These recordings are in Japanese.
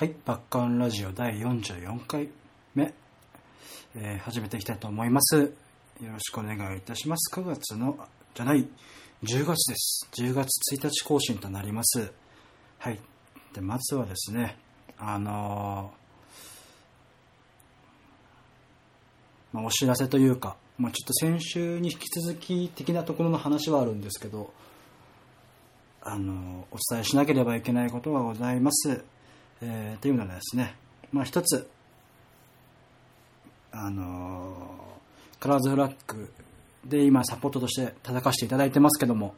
はい、バッカンラジオ第44回目、えー始めていきたいと思います。よろしくお願いいたします。9月の、じゃない、10月です。10月1日更新となります。はい。で、まずはですね、あのーまあ、お知らせというか、まあ、ちょっと先週に引き続き的なところの話はあるんですけど、あのお伝えしなければいけないことがございます。えーというのはですね、まあ、一つ、あのカラーズフラッグで今サポートとして叩かせていただいてますけども、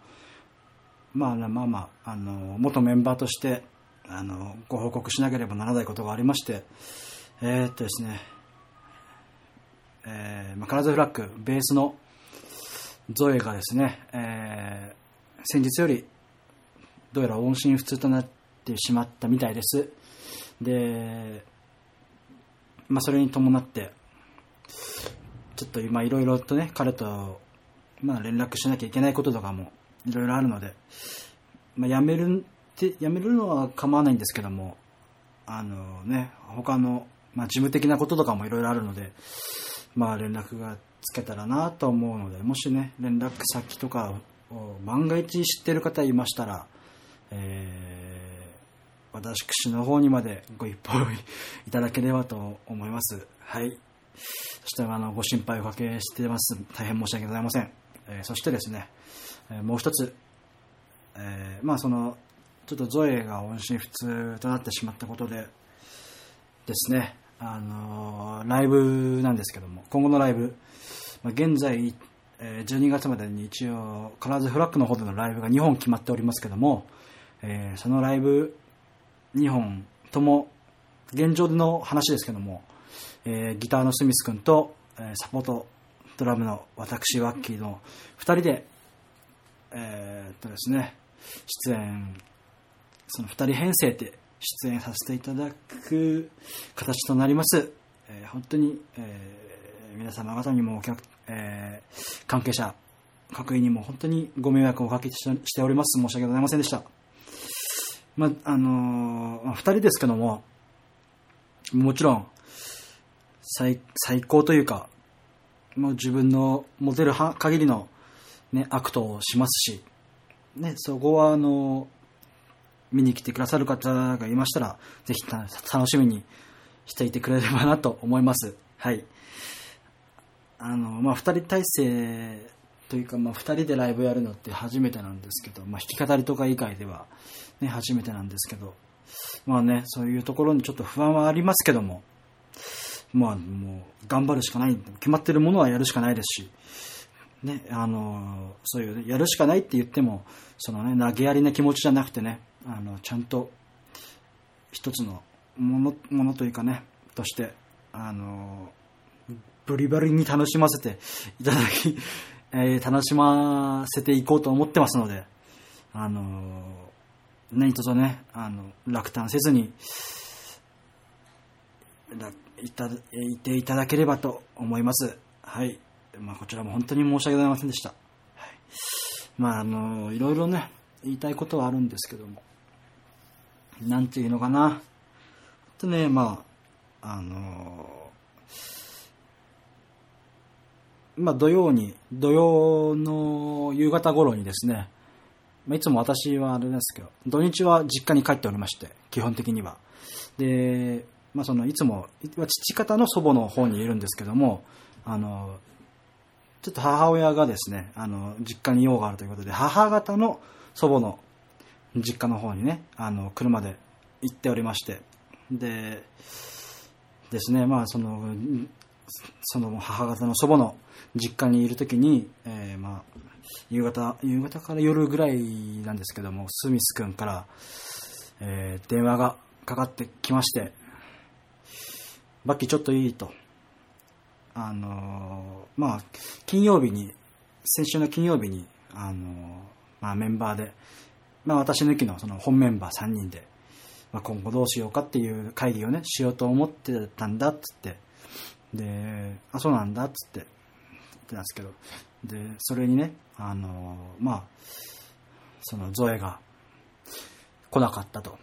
まあまあまあ、あの元メンバーとして、あのご報告しなければならないことがありまして、えーっとですね、えーまあ、カラーズフラッグ、ベースのゾエがですね、えー先日よりどうやら音信不通となってしまったみたいです。で、まあ、それに伴って、ちょっと今いろいろとね、彼と、まあ、連絡しなきゃいけないこととかもいろいろあるので、まあ、やめるって、やめるのは構わないんですけども、あのね、他の、まあ、事務的なこととかもいろいろあるので、まあ、連絡がつけたらなと思うので、もしね、連絡先とかを万が一知ってる方いましたら、えー私の方にまでご一報いただければと思います。はい。そして、あの、ご心配おかけしてます。大変申し訳ございません。えーそしてですね、えーもう一つ、えーまあ、その、ちょっとゾエが音信不通となってしまったことで、ですね、あのーライブなんですけども、今後のライブ、まあ、現在、えー12月までに一応、カラーズフラッグの方でのライブが2本決まっておりますけども、えーそのライブ2本とも、現状の話ですけども、えーギターのスミス君と、えーサポートドラムの私、ワッキーの2人で、えーっとですね、出演、その2人編成で出演させていただく形となります。えー本当に、えー皆様方にもお客、えー関係者、各位にも本当にご迷惑をおかけしております。申し訳ございませんでした。まあ、のーまあ二人ですけども、もちろん、最、最高というか、もう自分の持てる限りのね、アクトをしますし、ね、そこはあの、見に来てくださる方がいましたら、ぜひた楽しみにしていてくれればなと思います。はい。あの、まあ、二人体制というか、まあ、二人でライブやるのって初めてなんですけど、まあ、弾き語りとか以外では、ね、初めてなんですけど、まあね、そういうところにちょっと不安はありますけども、まあ、もう、頑張るしかない。決まってるものはやるしかないですし、ね、あの、そういう、やるしかないって言っても、そのね、投げやりな気持ちじゃなくてね、あの、ちゃんと、一つのもの、ものというかね、として、あの、ブリバリに楽しませていただき、えー楽しませていこうと思ってますので、あの、何卒ね、あの、落胆せずに、いたいていただければと思います。はい。まあ、こちらも本当に申し訳ございませんでした。はい。まあ、あの、いろいろね、言いたいことはあるんですけども、なんていうのかな。とね、まあ、あの、まあ、土曜に、土曜の夕方頃にですね、まあ、いつも私はあれですけど、土日は実家に帰っておりまして、基本的には。で、まあ、その、いつも、父方の祖母の方にいるんですけども、あの、ちょっと母親がですね、あの、実家に用があるということで、母方の祖母の実家の方にね、あの、車で行っておりまして、で、ですね、まあ、その、その母方の祖母の実家にいるときに、えーまあ、夕方、夕方から夜ぐらいなんですけども、スミス君から、えー電話がかかってきまして、バッキーちょっといいと。あのーまあ、金曜日に、先週の金曜日に、あのーまあ、メンバーで、まあ、私抜きのその本メンバー3人で、まあ、今後どうしようかっていう会議をね、しようと思ってたんだっつって、で、あ、そうなんだっつって、ってたんですけど、で、それにね、あのまあ、そのゾエが来なかったと。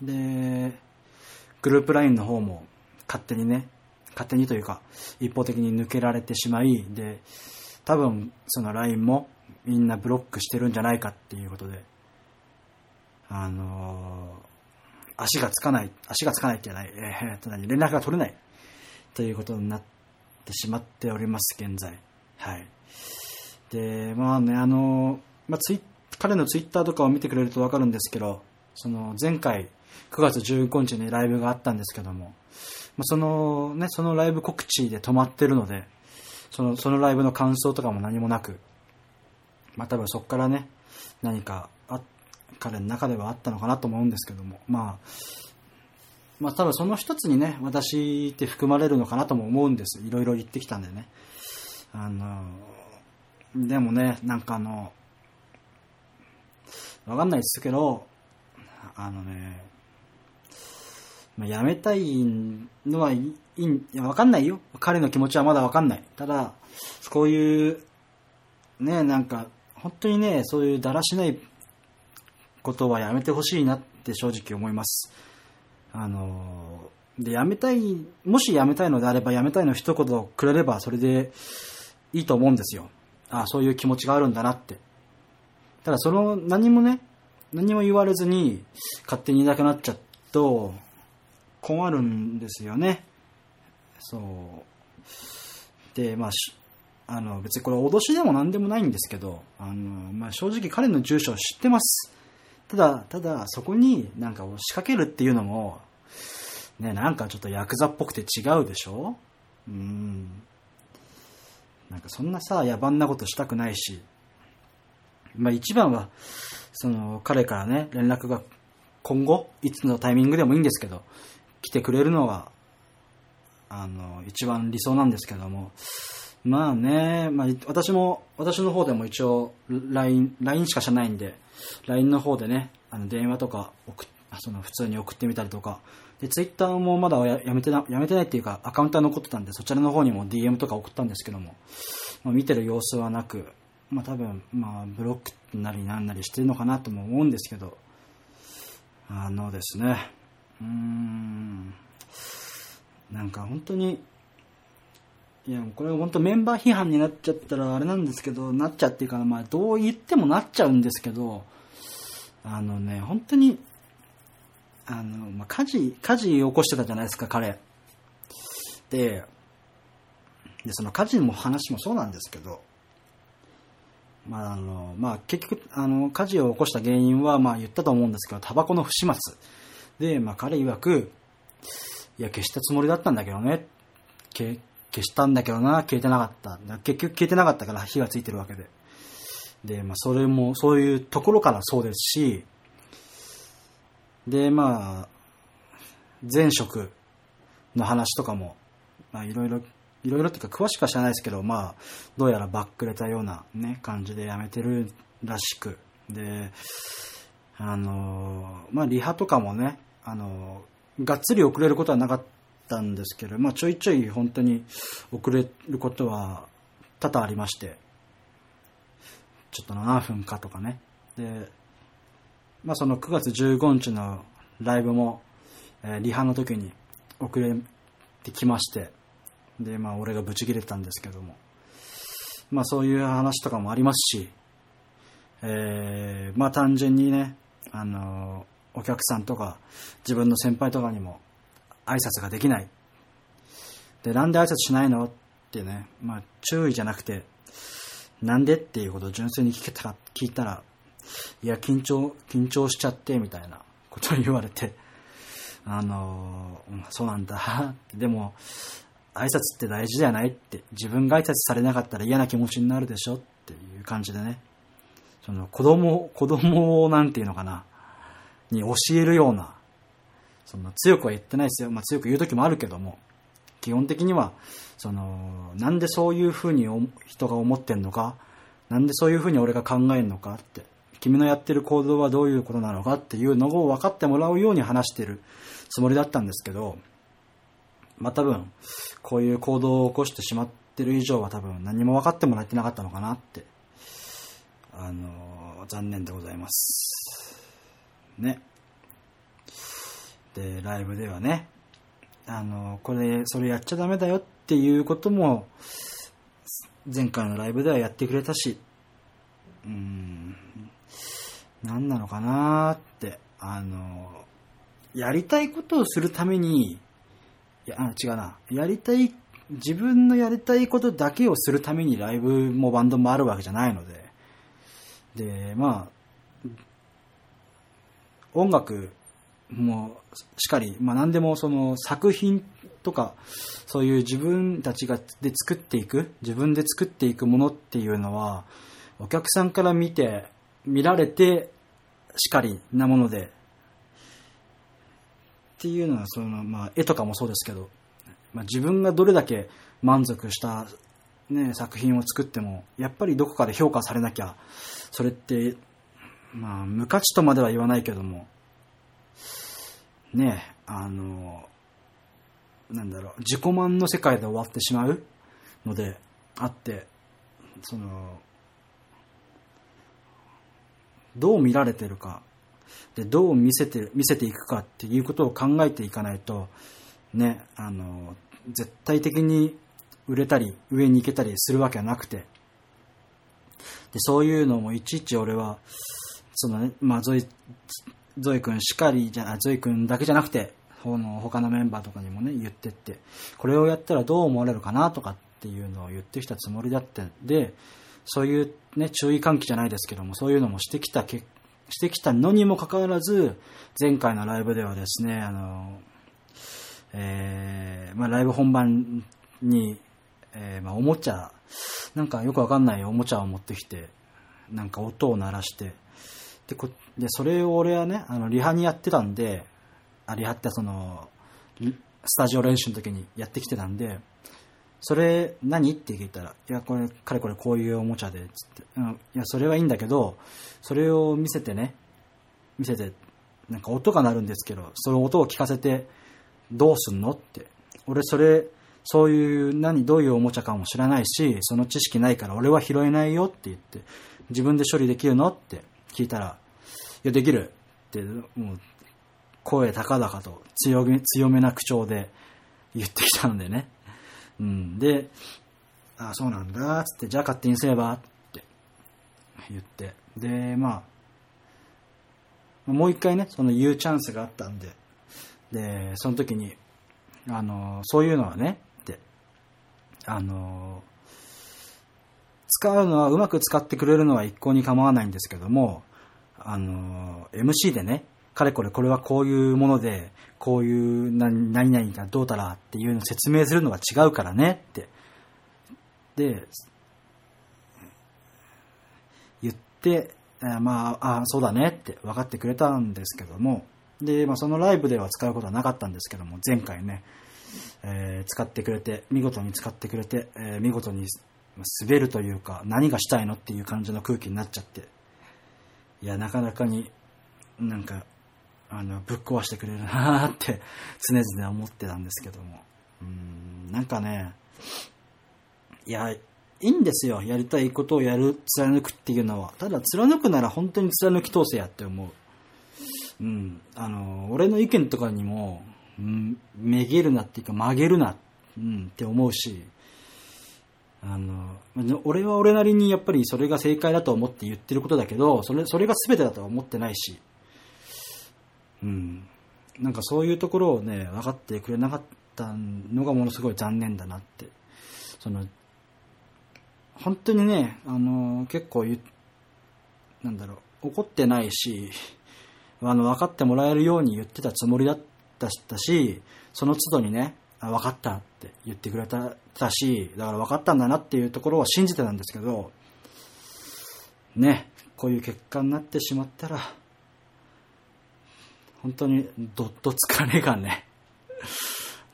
で、グループ LINE の方も勝手にね、勝手にというか、一方的に抜けられてしまい、で、多分その LINE もみんなブロックしてるんじゃないかっていうことで、あのー、足がつかない、足がつかないってじゃない、えー、と何、連絡が取れないということになってしまっております、現在。はい。で、まあね、あの、まあ、ツイ彼のツイッターとかを見てくれるとわかるんですけど、その前回9月15日にライブがあったんですけども、まあ、そのね、そのライブ告知で止まってるので、その、そのライブの感想とかも何もなく、まあ多分そこからね、何かあ、彼の中ではあったのかなと思うんですけども、まあ、まあ多分その一つにね、私って含まれるのかなとも思うんです。いろいろ言ってきたんでね。あの、でもね、なんかあの、わかんないですけど、あのね、まあ、やめたいのはいい、いや、わかんないよ。彼の気持ちはまだわかんない。ただ、こういう、ね、なんか、本当にね、そういうだらしないことはやめてほしいなって正直思います。あの、で、やめたい、もしやめたいのであれば、やめたいの一言くれれば、それでいいと思うんですよ。ああ、そういう気持ちがあるんだなって。ただ、その、何もね、何も言われずに、勝手にいなくなっちゃうと、困るんですよね。そう。で、まあ、あの、別にこれ脅しでも何でもないんですけど、あの、まあ、正直彼の住所を知ってます。ただ、ただ、そこになんかを仕掛けるっていうのも、ね、なんかちょっとヤクザっぽくて違うでしょ？うん。なんかそんなさ、野蛮なことしたくないし、まあ一番は、その、彼からね、連絡が今後、いつのタイミングでもいいんですけど、来てくれるのが、あの、一番理想なんですけども、まあね、まあ、私も、私の方でも一応、LINE、LINE しかしないんで、LINE の方でね、あの電話とか送その普通に送ってみたりとか、で、Twitter もまだややめてな、やめてないっていうか、アカウントは残ってたんで、そちらの方にも DM とか送ったんですけども、まあ、見てる様子はなく、まあ多分、まあブロックなりなんなりしてるのかなとも思うんですけど、あのですね、うーん、なんか本当に、いや、これ本当メンバー批判になっちゃったらあれなんですけど、なっちゃっていうかまあどう言ってもなっちゃうんですけど、あのね、本当に、あの、まあ、火事、火事起こしてたじゃないですか、彼。で、で、その火事の話もそうなんですけど、まあ、あの、まあ、結局、あの、火事を起こした原因は、まあ、言ったと思うんですけど、タバコの不始末。で、まあ、彼曰く、いや、消したつもりだったんだけどね。消消したんだけどな、消えてなかった。結局消えてなかったから火がついてるわけで。で、まあ、それも、そういうところからそうですし、で、まあ、前職の話とかも、まあ、いろいろ、いろいろっていうか詳しくは知らないですけど、まあ、どうやらバックれたようなね、感じでやめてるらしく、で、あの、まあ、リハとかもね、あの、がっつり遅れることはなかったたんですけど、まあ、ちょいちょい本当に遅れることは多々ありまして、ちょっと7分かとかね。で、まあ、その9月15日のライブも、えー、リハの時に遅れてきまして、で、まあ、俺がブチ切れたんですけども、まあ、そういう話とかもありますし、えー、まあ、単純にね、あのお客さんとか自分の先輩とかにも挨拶ができない。で、なんで挨拶しないの？ってね、まあ注意じゃなくて、なんでっていうことを純粋に聞けたら、聞いたら、いや、緊張、緊張しちゃって、みたいなことを言われて、あのそうなんだ。でも、挨拶って大事じゃないって、自分が挨拶されなかったら嫌な気持ちになるでしょっていう感じでね、その子供、子供をなんていうのかな、に教えるような、その強くは言ってないですよ。まあ強く言う時もあるけども、基本的には、その、なんでそういうふうに人が思ってんのか、なんでそういうふうに俺が考えるのかって、君のやってる行動はどういうことなのかっていうのを分かってもらうように話してるつもりだったんですけど、まあ多分、こういう行動を起こしてしまってる以上は多分何も分かってもらえてなかったのかなって、あの、残念でございます。ね。で、ライブではね、あの、これ、それやっちゃダメだよっていうことも、前回のライブではやってくれたし、うーん、何なのかなーって、あの、やりたいことをするために、いや、あ違うな、やりたい、自分のやりたいことだけをするためにライブもバンドもあるわけじゃないので、で、まあ、音楽もうしかり、まあ何でもその作品とか、そういう自分たちがで作っていく、自分で作っていくものっていうのは、お客さんから見て、見られて、しかりなもので、っていうのは、その、まあ、絵とかもそうですけど、まあ、自分がどれだけ満足した、ね、作品を作っても、やっぱりどこかで評価されなきゃ、それって、まあ、無価値とまでは言わないけども、ね、あの、なんだろう、自己満の世界で終わってしまうのであって、その、どう見られてるか、で、どう見せて、見せていくかっていうことを考えていかないと、ね、あの、絶対的に売れたり、上に行けたりするわけはなくて、で、そういうのもいちいち俺は、そのね、まあ、ゾイ、ゾイ君しかりじゃ、あゾイ君だけじゃなくて、この他のメンバーとかにもね、言ってって、これをやったらどう思われるかなとかっていうのを言ってきたつもりだって、で、そういうね、注意喚起じゃないですけども、そういうのもしてきたけ、してきたのにもかかわらず、前回のライブではですね、あの、えー、まあライブ本番に、えー、まあおもちゃ、なんかよくわかんないおもちゃを持ってきて、なんか音を鳴らして、で、こでそれを俺はね、あの、リハにやってたんで、あ、リハってその、スタジオ練習の時にやってきてたんで、それ何？って聞いたら、いや、これ、かれこれこういうおもちゃで、つって、いや、それはいいんだけど、それを見せてね、見せて、なんか音が鳴るんですけど、その音を聞かせて、どうすんの？って。俺、それ、そういう、何、どういうおもちゃかも知らないし、その知識ないから俺は拾えないよって言って、自分で処理できるの？って。聞いたら、いや、できるって、もう、声高々と強め、強めな口調で言ってきたのでね。うん。で、あ、そうなんだ、つって、じゃあ勝手にすればって言って。で、まあ、もう一回ね、その言うチャンスがあったんで、で、その時に、あの、そういうのはね、って、あの、使うのは、うまく使ってくれるのは一向に構わないんですけども、あの、MC でね、かれこれこれはこういうもので、こういう何々がどうたらっていうのを説明するのは違うからねって。で、言って、えーまあ、あそうだねって分かってくれたんですけども、で、まあそのライブでは使うことはなかったんですけども、前回ね、えー使ってくれて、見事に使ってくれて、えー見事に滑るというか、何がしたいのっていう感じの空気になっちゃって、いや、なかなかになんか、あの、ぶっ壊してくれるなーって常々思ってたんですけども。うん、なんかね、いや、いいんですよ。やりたいことをやる、貫くっていうのは。ただ、貫くなら本当に貫き通せやって思う。うん。あの、俺の意見とかにも、うん、めげるなっていうか曲げるな、うん、って思うし、あの、俺は俺なりにやっぱりそれが正解だと思って言ってることだけど、それ、それが全てだとは思ってないし、うん。なんかそういうところをね、分かってくれなかったのがものすごい残念だなって。その、本当にね、あの、結構言、なんだろう、怒ってないし、あの、分かってもらえるように言ってたつもりだったし、その都度にね、分かったって言ってくれたし、だから分かったんだなっていうところは信じてたんですけど、ね、こういう結果になってしまったら、本当にどっと疲れがね、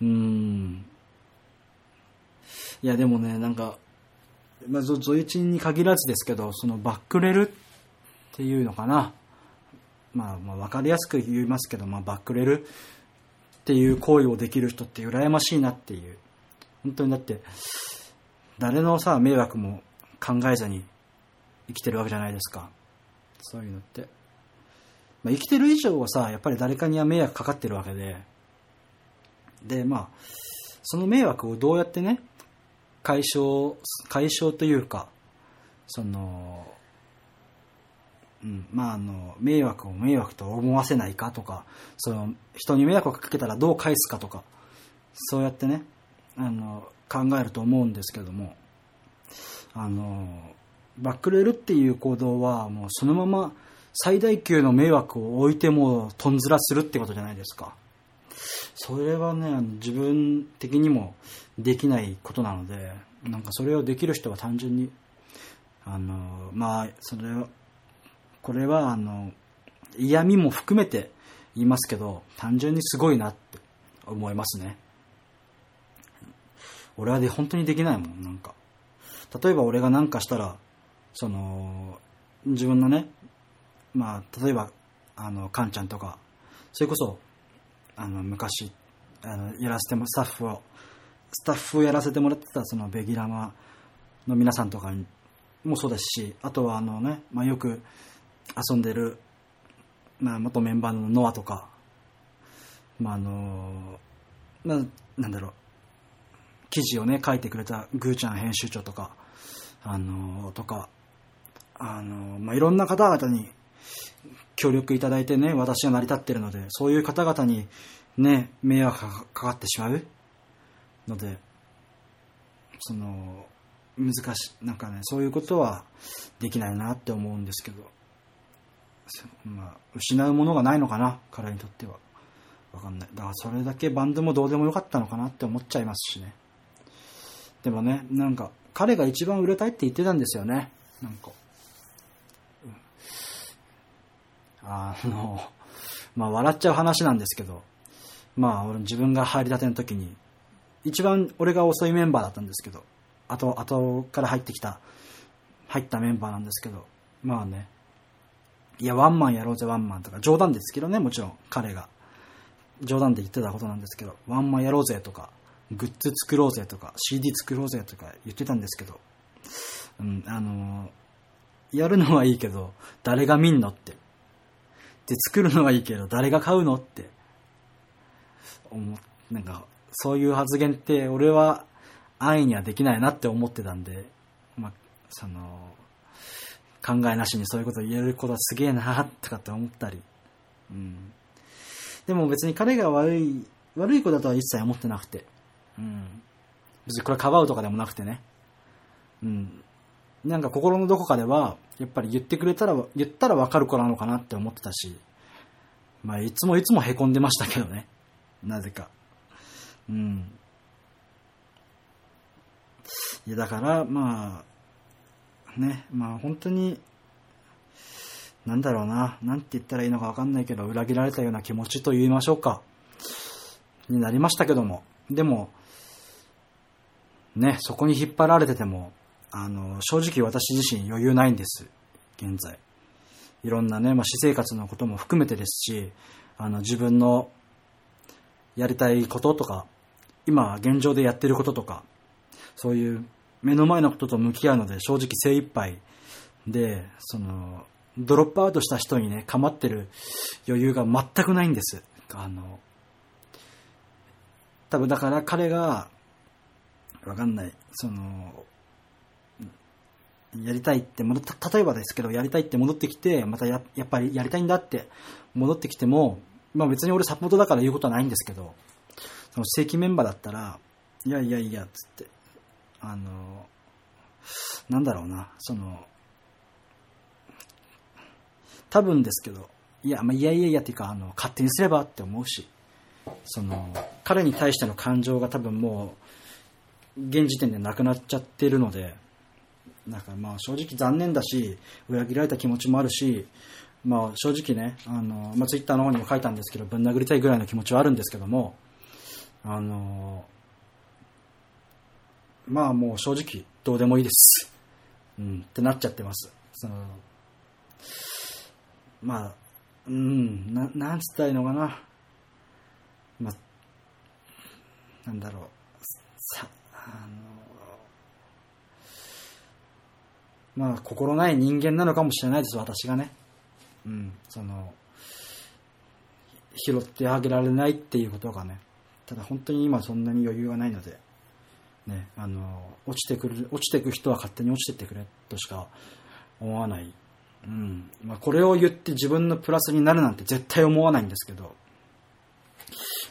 うーん。いやでもね、なんか、まあ、ゾゾイチンに限らずですけど、そのバックレルっていうのかな。まあ、まあ、わかりやすく言いますけど、まあ、バックレルっていう行為をできる人って羨ましいなっていう。本当にだって、誰のさ、迷惑も考えずに生きてるわけじゃないですか。そういうのって。まあ、生きてる以上はさ、やっぱり誰かには迷惑かかってるわけで、で、まあ、その迷惑をどうやってね、解消、解消というか、その、うん、まあ、あの、迷惑を迷惑と思わせないかとか、その、人に迷惑をかけたらどう返すかとか、そうやってね、あの、考えると思うんですけども、あの、バックレールっていう行動は、もうそのまま最大級の迷惑を置いても、とんずらするってことじゃないですか。それはね、自分的にもできないことなので、なんかそれをできる人は単純に、あの、まあ、それを、これは、あの、嫌味も含めて言いますけど、単純にすごいなって思いますね。俺はで本当にできないもん、なんか。例えば俺が何かしたら、その、自分のね、まあ、例えば、あの、カンちゃんとか、それこそ、あの、昔、あの、やらせても、スタッフを、スタッフをやらせてもらってた、その、ベギラマの皆さんとかもそうですし、あとは、あのね、まあ、よく遊んでる、まあ、元メンバーのノアとか、まあ、あの、まあ、なんだろう、記事をね、書いてくれたグーちゃん編集長とか、あの、とか、あの、まあ、いろんな方々に協力いただいてね、私は成り立ってるので、そういう方々にね、迷惑がかかってしまうので、その、難しい、なんかね、そういうことはできないなって思うんですけど、まあ、失うものがないのかな、彼にとっては。わかんない。だからそれだけバンドもどうでもよかったのかなって思っちゃいますしね。でもね、なんか、彼が一番売れたいって言ってたんですよね。なんか。あの、まあ笑っちゃう話なんですけど、まあ俺自分が入りたての時に、一番俺が遅いメンバーだったんですけど、後、後から入ってきた、入ったメンバーなんですけど、まあね、いや、ワンマンやろうぜ、ワンマンとか、冗談ですけどね、もちろん、彼が。冗談で言ってたことなんですけど、ワンマンやろうぜとか、グッズ作ろうぜとか、CD 作ろうぜとか言ってたんですけど、うん、あのー、やるのはいいけど、誰が見んのって。で、作るのはいいけど、誰が買うのって。思なんか、そういう発言って俺は安易にはできないなって思ってたんで、まあ、その、考えなしにそういうこと言えることはすげえなとかって思ったり。うん。でも別に彼が悪い、悪い子だとは一切思ってなくて。うん。別にこれかばうとかでもなくてね。うん。なんか心のどこかでは、やっぱり言ってくれたら、言ったらわかる子なのかなって思ってたし、まあいつもいつも凹んでましたけどね。なぜか。うん。いや、だから、まあ、ね、まあ本当に、なんだろうな、なんて言ったらいいのかわかんないけど、裏切られたような気持ちと言いましょうか。になりましたけども。でも、ね、そこに引っ張られてても、あの、正直私自身余裕ないんです。現在。いろんなね、まあ、私生活のことも含めてですし、あの、自分のやりたいこととか、今現状でやってることとか、そういう目の前のことと向き合うので正直精一杯で、その、ドロップアウトした人にね、構ってる余裕が全くないんです。あの、多分だから彼が、わかんない、その、やりたいって戻っ例えばですけど、やりたいって戻ってきて、またややっぱりやりたいんだって戻ってきても、まあ別に俺サポートだから言うことはないんですけど、その正規メンバーだったら、いやいやいや、つって、あの、なんだろうな、その、多分ですけど、いや、まあ、いやいやいやっていうか、あの、勝手にすればって思うし、その、彼に対しての感情が多分もう、現時点でなくなっちゃってるので、なんかまあ正直残念だし、裏切られた気持ちもあるし、まあ正直ね、あの、まあツイッターの方にも書いたんですけど、ぶん殴りたいぐらいの気持ちはあるんですけども、あの、まあもう正直どうでもいいです。うん、ってなっちゃってます。その、まあ、うん、な、なんつったらいいのかな。まあ、なんだろう。さ、あの、まあ、心ない人間なのかもしれないです、私がね。うん、その、拾ってあげられないっていうことがね、ただ本当に今そんなに余裕がないので、ね、あの、落ちてくる、落ちてく人は勝手に落ちてってくれとしか思わない。うん。まあこれを言って自分のプラスになるなんて絶対思わないんですけど、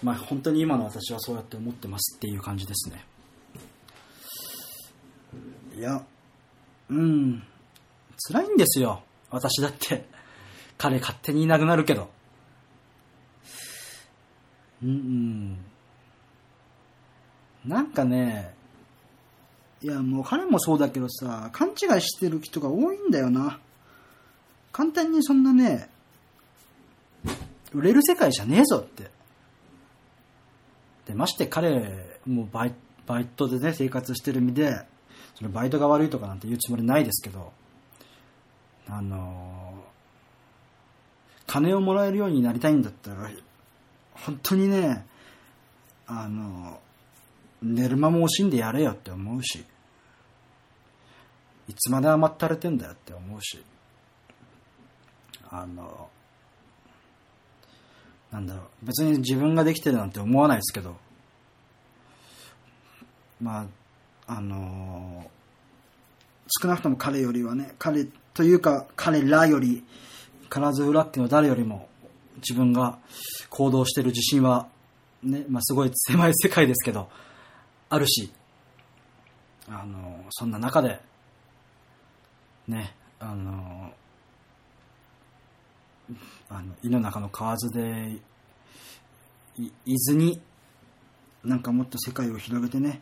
まあ本当に今の私はそうやって思ってますっていう感じですね。いや、うん、辛いんですよ。私だって。彼勝手にいなくなるけど。うん、うん。なんかね、いやもう彼もそうだけどさ、勘違いしてる人が多いんだよな。簡単にそんなね、売れる世界じゃねえぞって。で、まして彼、もうバイバイトでね、生活してる身で、そのバイトが悪いとかなんて言うつもりないですけど、あの、金をもらえるようになりたいんだったら、本当にね、あの、寝る間も惜しんでやれよって思うし、いつまで甘ったれてんだよって思うし、あの、なんだろう、別に自分ができてるなんて思わないですけど、まあ、あの、少なくとも彼よりはね、彼というか彼らより、カラーズフラッグの誰よりも自分が行動してる自信は、ね、まあ、すごい狭い世界ですけど、あるし、あの、そんな中で、ね、あの、あの、胃の中の蛙でい、いずに、なんかもっと世界を広げてね、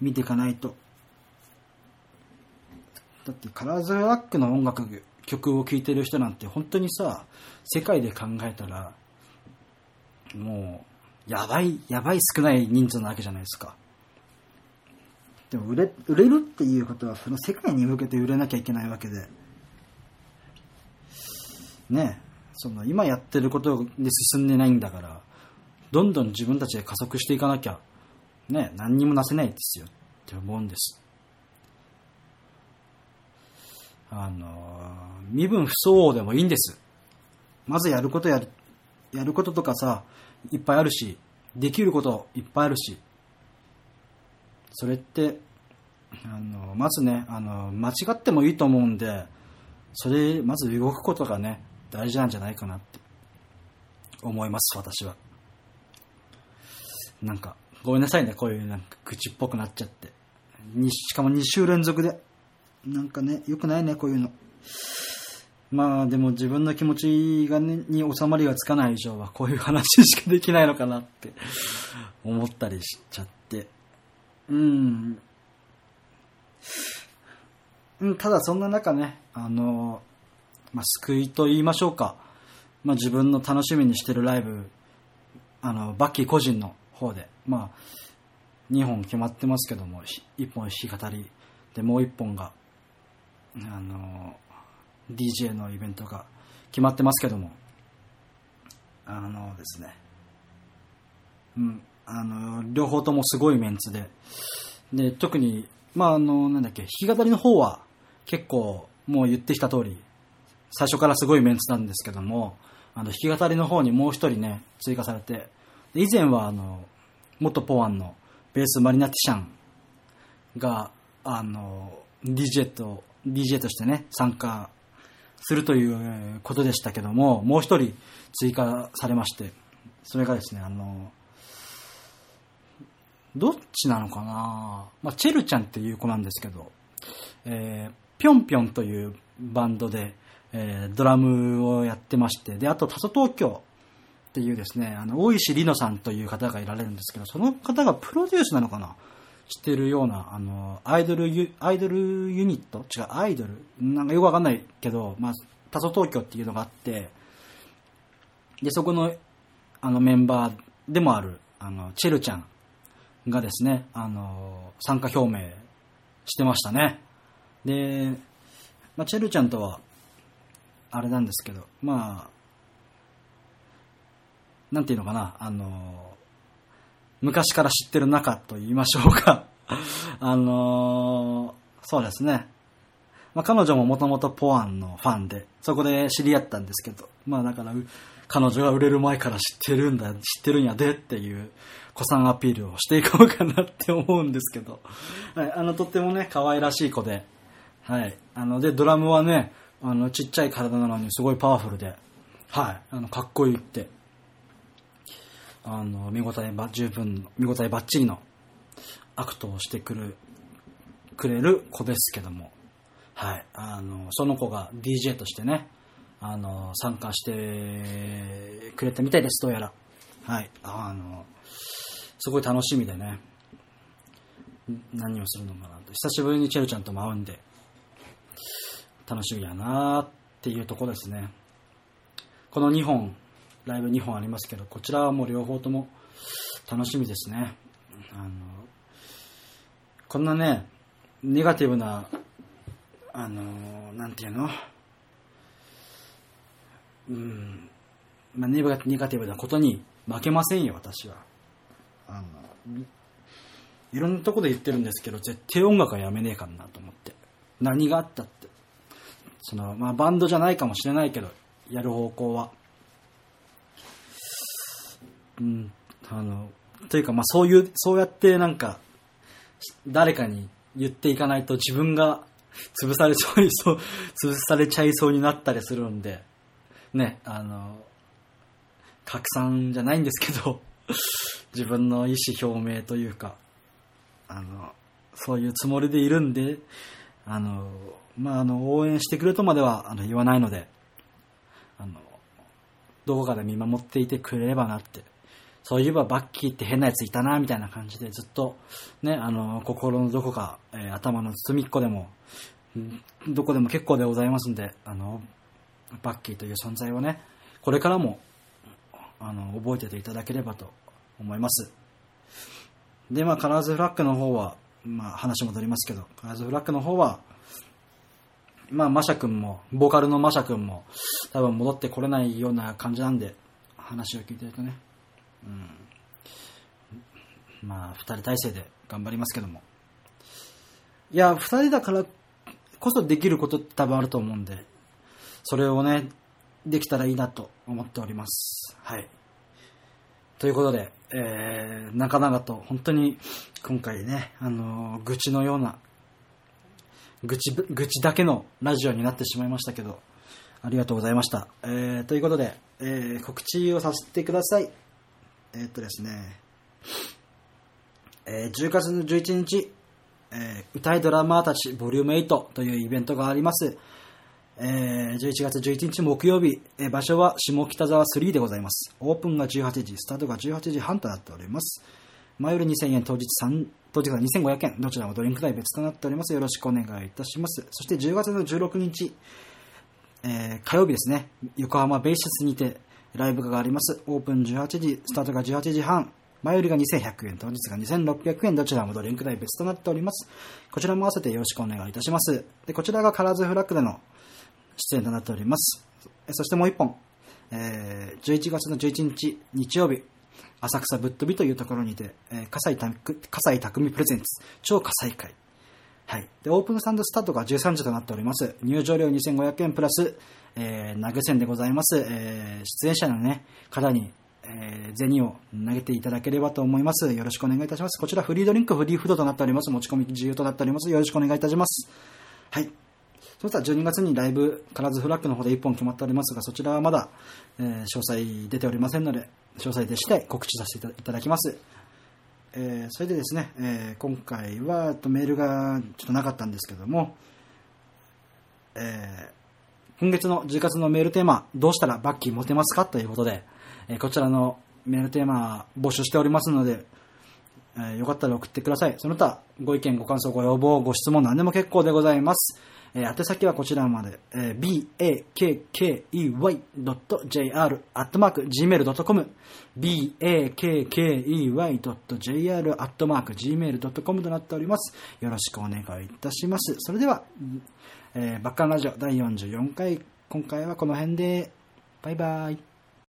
見ていかないと。だってカラーズラックの音楽、曲を聴いてる人なんて本当にさ、世界で考えたら、もう、やばい、やばい少ない人数なわけじゃないですか。でも売れ、売れるっていうことは、その世界に向けて売れなきゃいけないわけで。ねその今やってることで進んでないんだから、どんどん自分たちで加速していかなきゃね、何にもなせないですよって思うんです。あの、身分不相応でもいいんです。まずやることやる、やることとかさ、いっぱいあるし、できることいっぱいあるし、それって、あの、まずね、あの、間違ってもいいと思うんで、それ、まず動くことがね、大事なんじゃないかなって思います、私は。なんか、ごめんなさいね、こういうなんか口っぽくなっちゃって。にしかも2週連続で。なんかね、良くないね、こういうの。まあでも自分の気持ちが、ね、に収まりがつかない以上はこういう話しかできないのかなって思ったりしちゃって。うん。うん、ただそんな中ね、あの、まあ、救いと言いましょうか。まあ自分の楽しみにしてるライブ、あの、バッキー個人の方で、まあ、2本決まってますけども、1本弾き語りで、もう1本が、あの、DJ のイベントが決まってますけども、あのですね、うん、あの、両方ともすごいメンツで、で、特に、まあ、あの、なんだっけ、弾き語りの方は結構、もう言ってきた通り、最初からすごいメンツなんですけども、あの、弾き語りの方にもう一人ね、追加されて、以前はあの、元ポワンのベースマリナティシャンが、あの、DJ と、DJ としてね、参加するということでしたけども、もう一人追加されまして、それがですね、あの、どっちなのかな？まあ、チェルちゃんっていう子なんですけど、えー、ぴょんぴょんというバンドで、えー、ドラムをやってまして、で、あと、タソ東京っていうですね、あの、大石里乃さんという方がいられるんですけど、その方がプロデュースなのかな？してるような、あの、アイドルユ、アイドルユニット？違う、アイドル？なんかよくわかんないけど、まあ、タソ東京っていうのがあって、で、そこの、あの、メンバーでもある、あの、チェルちゃんがですね、あの、参加表明してましたね。で、まあ、チェルちゃんとは、あれなんですけど、まあ、なんていうのかな、あの、昔から知ってる仲と言いましょうか。あの、そうですね。まあ、彼女ももともとポアンのファンで、そこで知り合ったんですけど、まあだから、彼女が売れる前から知ってるんだ、知ってるんやでっていう、子さんアピールをしていこうかなって思うんですけど、はい、あの、とってもね、可愛らしい子で、はい、あの、で、ドラムはね、あの、ちっちゃい体なのにすごいパワフルで、はい、あの、かっこいいって、あの、見応えば、十分、見応えばっちりのアクトをしてくる、くれる子ですけども、はい、あの、その子が DJ としてね、あの、参加してくれたみたいです、どうやら。はい、あの、すごい楽しみでね、何をするのかなと。久しぶりにチェルちゃんとも会うんで、楽しみやなっていうとこですね。この2本、ライブ2本ありますけど、こちらはもう両方とも楽しみですね。あの、こんなね、ネガティブな、あの、なんていうの？うん、まあ、ネガティブなことに負けませんよ、私は。あの、いろんなとこで言ってるんですけど、絶対音楽はやめねえかなと思って。何があったって。その、まあ、バンドじゃないかもしれないけど、やる方向は。うん、あの、というか、まあ、そういう、そうやってなんか、誰かに言っていかないと自分が潰されそうに、そう、潰されちゃいそうになったりするんで、ね、あの、拡散じゃないんですけど、自分の意思表明というか、あの、そういうつもりでいるんで、あの、まあ、あの、応援してくれとまではあの言わないので、あの、どこかで見守っていてくれればなって、そういえばバッキーって変なやついたな、みたいな感じでずっと、ね、あの、心のどこか、えー、頭の隅っこでも、どこでも結構でございますんで、あの、バッキーという存在をね、これからも、あの、覚えてていただければと思います。で、まあ、カラーズフラッグの方は、まあ、話戻りますけど、カラーズフラッグの方は、まあ、マシャ君も、ボーカルのマシャ君も、多分戻ってこれないような感じなんで、話を聞いてるとね、うん。まあ、二人体制で頑張りますけども。いや、二人だからこそできることって多分あると思うんで、それをね、できたらいいなと思っております。はい。ということで、えー、長々と本当に今回ね、あのー、愚痴のような、愚痴、愚痴だけのラジオになってしまいましたけど、ありがとうございました。えー、ということで、えー、告知をさせてください。えー、っとですね、えー、10月の11日、えー、歌いドラマーたちボリューム8というイベントがあります。え、11月11日木曜日、え、場所は下北沢3でございます。オープンが18時、スタートが18時半となっております。前より2000円、当日3、当日は2500円、どちらもドリンク代別となっております。よろしくお願いいたします。そして10月の16日、えー、火曜日ですね、横浜ベイシスにてライブがあります。オープン18時、スタートが18時半、前よりが2100円、当日が2600円、どちらもドリンク代別となっております。こちらも合わせてよろしくお願いいたします。で、こちらがカラーズフラッグでの出演となっております。そしてもう一本、えー、11月の11日日曜日、浅草ぶっ飛びというところにて、えー、笠井匠プレゼンツ超火災会。はい。で、オープンサンドスタートが13時となっております。入場料2500円プラス、えー、投げ銭でございます。えー、出演者のね、方に、えー、銭を投げていただければと思います。よろしくお願いいたします。こちらフリードリンク、フリーフードとなっております。持ち込み自由となっております。よろしくお願いいたします。はい。そしたら12月にライブ、カラーズフラッグの方で1本決まっておりますが、そちらはまだ、えー、詳細出ておりませんので、詳細でして告知させていただきます。えー、それでですね、えー、今回はとメールがちょっとなかったんですけども、えー、今月の10月のメールテーマ、どうしたらバッキー持てますかということで、えこちらのメールテーマ募集しておりますので、えよかったら送ってください。その他、ご意見、ご感想、ご要望、ご質問、何でも結構でございます。えー、宛先はこちらまで、えー、bakkey.jr.gmail.com bakkey.jr.gmail.com となっております。よろしくお願いいたします。それでは、えー、バッカンラジオ第44回、今回はこの辺で、バイバイ。